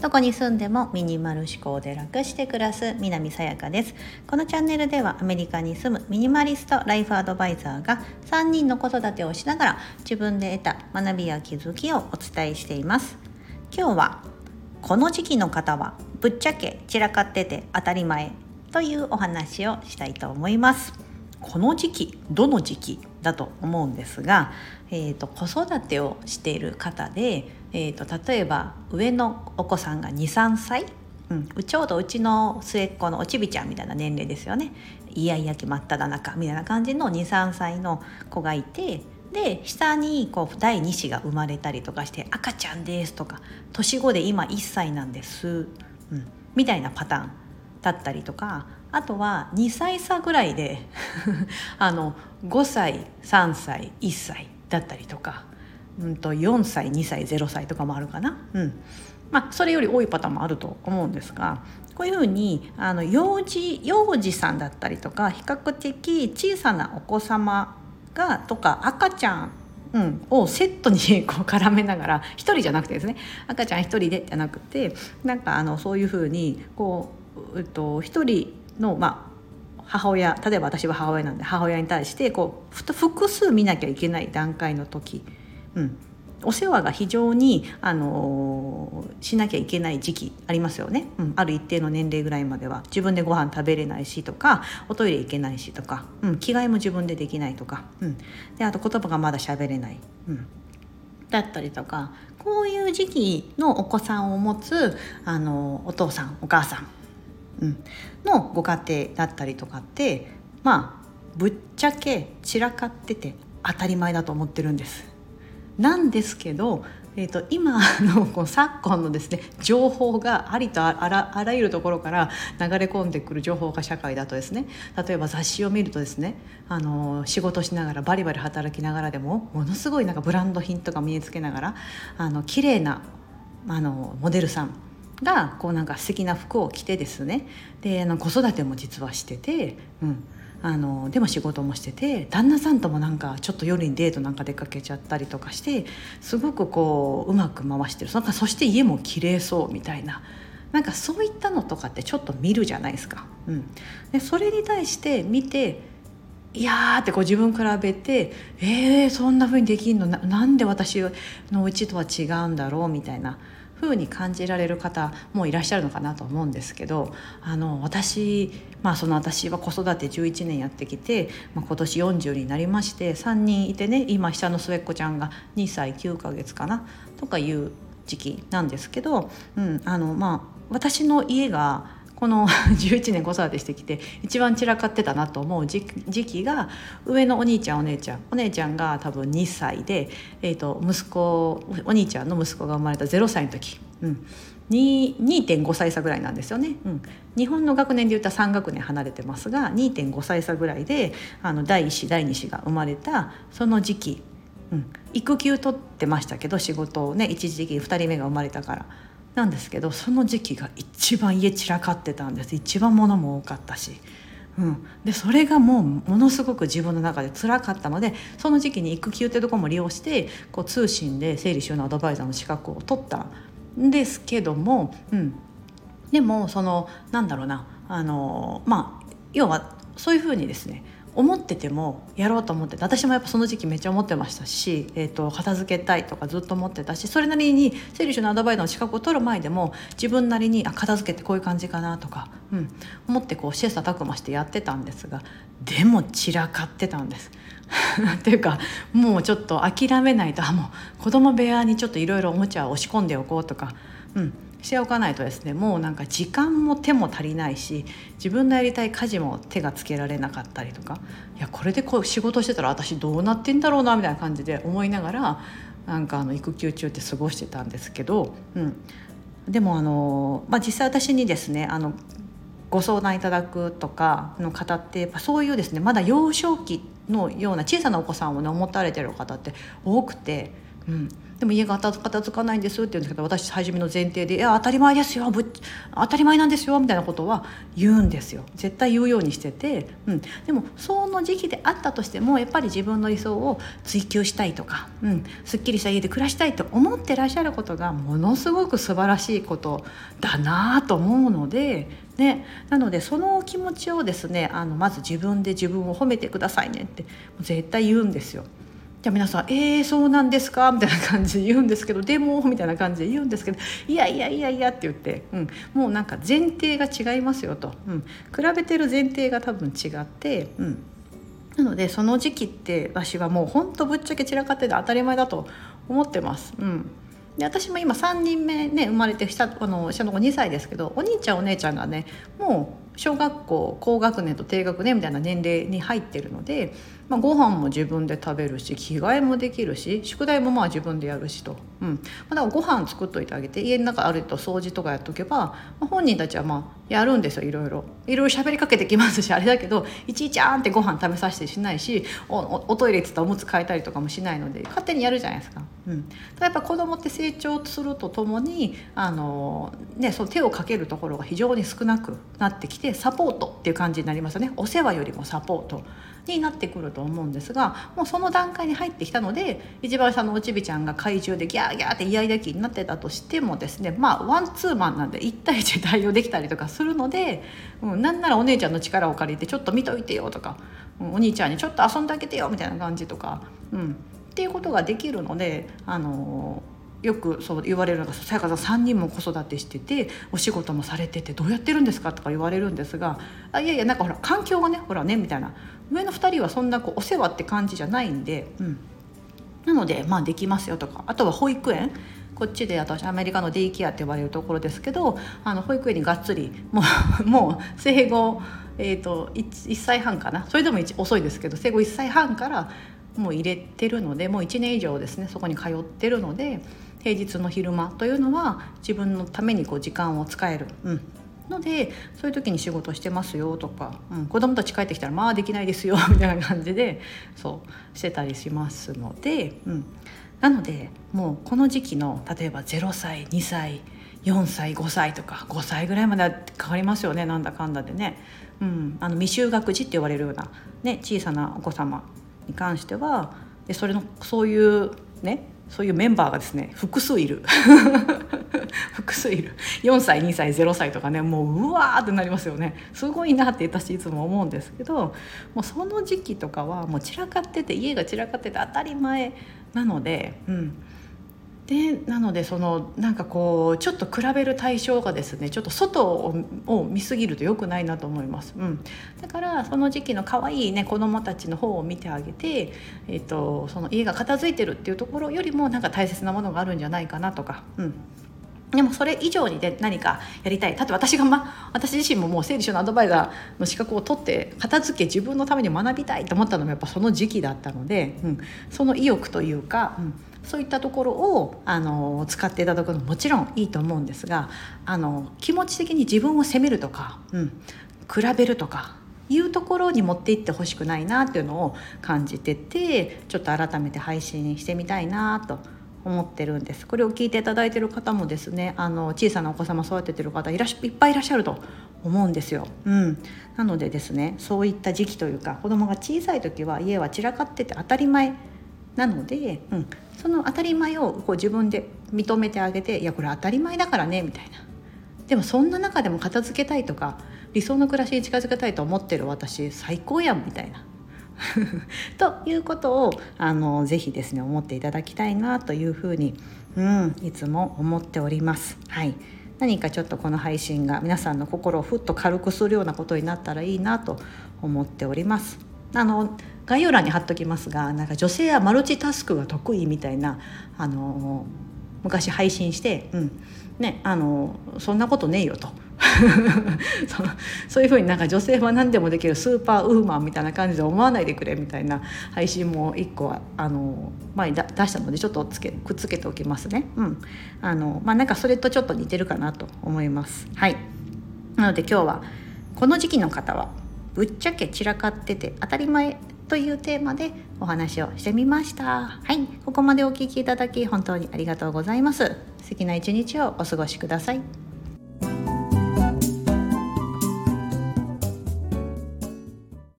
どこに住んでもミニマル思考で楽して暮らす南さやかです。このチャンネルではアメリカに住むミニマリストライフアドバイザーが3人の子育てをしながら自分で得た学びや気づきをお伝えしています。今日はこの時期の方はぶっちゃけ散らかってて当たり前というお話をしたいと思います。この時期どの時期だと思うんですが、えーと、子育てをしている方で、えーと、例えば上のお子さんが23歳、うん、ちょうどうちの末っ子のおちびちゃんみたいな年齢ですよね。イヤイヤ期真っ只中みたいな感じの23歳の子がいてで下にこう第2子が生まれたりとかして「赤ちゃんです」とか「年子で今1歳なんです」うん、みたいなパターンだったりとかあとは2歳差ぐらいで あの5歳3歳1歳だったりとか、うんと、4歳2歳0歳とかもあるかな。うんまあ、それより多いパターンもあると思うんですがこういうふうにあの幼児幼児さんだったりとか比較的小さなお子様がとか赤ちゃんうん、をセットに こう絡めながら一人じゃなくてですね赤ちゃん一人でじゃなくてなんかあのそういうふうにこう、えっと、一人の、まあ、母親例えば私は母親なんで母親に対してこう複数見なきゃいけない段階の時、うん、お世話が非常に、あのー、しなきゃいけない時期ありますよね、うん、ある一定の年齢ぐらいまでは。自分でご飯食べれないしとかおトイレ行けないしとか、うん、着替えも自分でできないとか、うん、であと言葉がまだ喋れない、うん、だったりとかこういう時期のお子さんを持つ、あの、お父さんお母さんうん、のご家庭だったりとかってまあぶっちゃけ散らかってて当たり前だと思ってるんです。なんですけど、えーと、今のこう昨今のですね情報がありとあらあらゆるところから流れ込んでくる情報化社会だとですね例えば雑誌を見るとですねあの仕事しながらバリバリ働きながらでもものすごいなんかブランド品とか身につけながらあの綺麗なあのモデルさんがこうなんか素敵な服を着てですね。であの子育ても実はしてて、うん、あのでも仕事もしてて旦那さんともなんかちょっと夜にデートなんか出かけちゃったりとかしてすごくこううまく回してる。なんかそして家も綺麗そうみたいな。なんかそういったのとかってちょっと見るじゃないですか。うん、でそれに対して見ていやーってこう自分比べてえー、そんな風にできんの？ななんで私のうちとは違うんだろう？みたいな。風に感じられる方もいらっしゃるのかなと思うんですけどあの私まあその私は子育て11年やってきて、まあ、今年40になりまして3人いてね今下の末っ子ちゃんが2歳9ヶ月かなとかいう時期なんですけど、うんあのまあ、私の家がこの 11年子育てしてきて一番散らかってたなと思う時期が上のお兄ちゃんお姉ちゃん。お姉ちゃんが多分2歳で、えーと、息子お兄ちゃんの息子が生まれた0歳の時、うん、2.5歳差ぐらいなんですよね、うん、日本の学年で言ったら3学年離れてますが2.5歳差ぐらいであの第1子第2子が生まれたその時期、うん、育休取ってましたけど仕事をね一時的に2人目が生まれたから。なんですけどその時期が一番家散らかってたんです。一番物も多かったし、うん、でそれがもうものすごく自分の中で辛かったのでその時期に育休ってとこも利用してこう通信で整理収納アドバイザーの資格を取ったんですけども、うん、でもそのなんだろうな。あのまあ要はそういうふうにですね思っててもやろうと思って私もやっぱその時期めっちゃ思ってましたし、えーと、片付けたいとかずっと思ってたしそれなりに整理収納アドバイザーの資格を取る前でも自分なりにあ片付けってこういう感じかなとか、うん、思ってこう切磋琢磨してやってたんですがでも散らかってたんです。っていうかもうちょっと諦めないとあもう子供部屋にちょっといろいろおもちゃを押し込んでおこうとか、うん、しておかないとですねもうなんか時間も手も足りないし自分のやりたい家事も手がつけられなかったりとかいやこれでこう仕事してたら私どうなってんだろうなみたいな感じで思いながらなんかあの育休中って過ごしてたんですけど、うん、でもあの、まあ、実際私にですねあのご相談いただくとかの方ってやっぱそういうですねまだ幼少期のような小さなお子さんをね思ってられてる方って多くて。うん、でも家が片付かないんですって言うんですけど私初めの前提で「いや当たり前ですよぶ当たり前なんですよ」みたいなことは言うんですよ。絶対言うようにしてて、うん、でもその時期であったとしてもやっぱり自分の理想を追求したいとか、うん、すっきりした家で暮らしたいと思ってらっしゃることがものすごく素晴らしいことだなと思うのでね、なのでその気持ちをですねあのまず自分で自分を褒めてくださいねって絶対言うんですよ。じゃあ皆さん「えー、そうなんですか?」みたいな感じで言うんですけど「でも」みたいな感じで言うんですけど「いやいやいやいや」って言って、うん、もうなんか前提が違いますよと、うん、比べてる前提が多分違って、うん、なのでその時期って私はもうほんとぶっちゃけ散らかってて当たり前だと思ってます。うん。で私も今3人目ね生まれて下あの下の子2歳ですけどお兄ちゃんお姉ちゃんがねもう小学校高学年と低学年みたいな年齢に入ってるのでまあ、ご飯も自分で食べるし着替えもできるし宿題もまあ自分でやるしと、うん。まあ、だからご飯作っといてあげて家の中あると掃除とかやっとけば、まあ、本人たちはまあやるんですよいろいろ。いろいろ喋りかけてきますしあれだけどいちいちあんってご飯食べさせてしないしおおトイレっつったおむつ替えたりとかもしないので勝手にやるじゃないですか。うん、ただやっぱ子供って成長するとともにあの、ね、その手をかけるところが非常に少なくなってきてサポートっていう感じになりますよね。お世話よりもサポート。になってくると思うんですがもうその段階に入ってきたので一番下のおちびちゃんが怪獣でギャーギャーってイヤイヤ期になってたとしてもですねまあワンツーマンなんで1対1で対応できたりとかするので、うん、なんならお姉ちゃんの力を借りてちょっと見といてよとか、うん、お兄ちゃんにちょっと遊んであげてよみたいな感じとか、うん、っていうことができるのであのーよくそう言われるのが「さやかさん3人も子育てしててお仕事もされててどうやってるんですか?」とか言われるんですが「あいやいやなんかほら環境がねほらね」みたいな上の2人はそんなこうお世話って感じじゃないんで、うん、なのでまあできますよとかあとは保育園こっちで私アメリカのデイケアって呼ばれるところですけどあの保育園にがっつりもう もう生後、えーと、1, 1歳半かなそれでも遅いですけど生後1歳半からもう入れてるのでもう1年以上ですねそこに通ってるので。平日の昼間というのは自分のためにこう時間を使える、うん、のでそういう時に仕事してますよとか、うん、子供たち帰ってきたらまあできないですよ みたいな感じでそうしてたりしますので、うん、なのでもうこの時期の例えば0歳2歳4歳5歳とか5歳ぐらいまでかかりますよね。なんだかんだでね、うん、あの未就学児って言われるような、ね、小さなお子様に関してはでそれのそういうねそういうメンバーがですね複数いる。複数いる。4歳2歳0歳とかねもううわーってなりますよね。すごいなって私いつも思うんですけどもうその時期とかはもう散らかってて家が散らかってて当たり前なので、うん、でなのでそのなんかこうちょっと比べる対象がですねちょっと外を見すぎると良くないなと思います、うん、だからその時期の可愛いね子どもたちの方を見てあげて、えーと、その家が片付いてるっていうところよりもなんか大切なものがあるんじゃないかなとか、うん、でもそれ以上にで何かやりたい。例えば私が、ま、私自身ももう整理収納アドバイザーの資格を取って片付け自分のために学びたいと思ったのもやっぱその時期だったので、うん、その意欲というか、うん。そういったところをあの使っていただくのももちろんいいと思うんですがあの気持ち的に自分を責めるとか、うん、比べるとかいうところに持っていってほしくないなっていうのを感じててちょっと改めて配信してみたいなと思ってるんです。これを聞いていただいてる方もですねあの小さなお子様育ててる方いらっしいっぱいいらっしゃると思うんですよ、うん、なのでですねそういった時期というか子供が小さい時は家は散らかってて当たり前なので、うん、その当たり前をこう自分で認めてあげていやこれ当たり前だからねみたいな。でもそんな中でも片付けたいとか理想の暮らしに近づけたいと思ってる私最高やんみたいな。ということをあのぜひですね思っていただきたいなというふうに、うん、いつも思っております。はい何かちょっとこの配信が皆さんの心をふっと軽くするようなことになったらいいなと思っております。あの概要欄に貼っときますがなんか女性はマルチタスクが得意みたいなあの昔配信して、うんね、あのそんなことねえよと そそういうふうになんか女性は何でもできるスーパーウーマンみたいな感じで思わないでくれみたいな配信も1個あの前に出したのでちょっとつけくっつけておきますね。うん。あのまあ、なんかそれとちょっと似てるかなと思います。はい。なので今日はこの時期の方はぶっちゃけ散らかってて当たり前というテーマでお話をしてみました。はい。ここまでお聞きいただき本当にありがとうございます。素敵な一日をお過ごしください。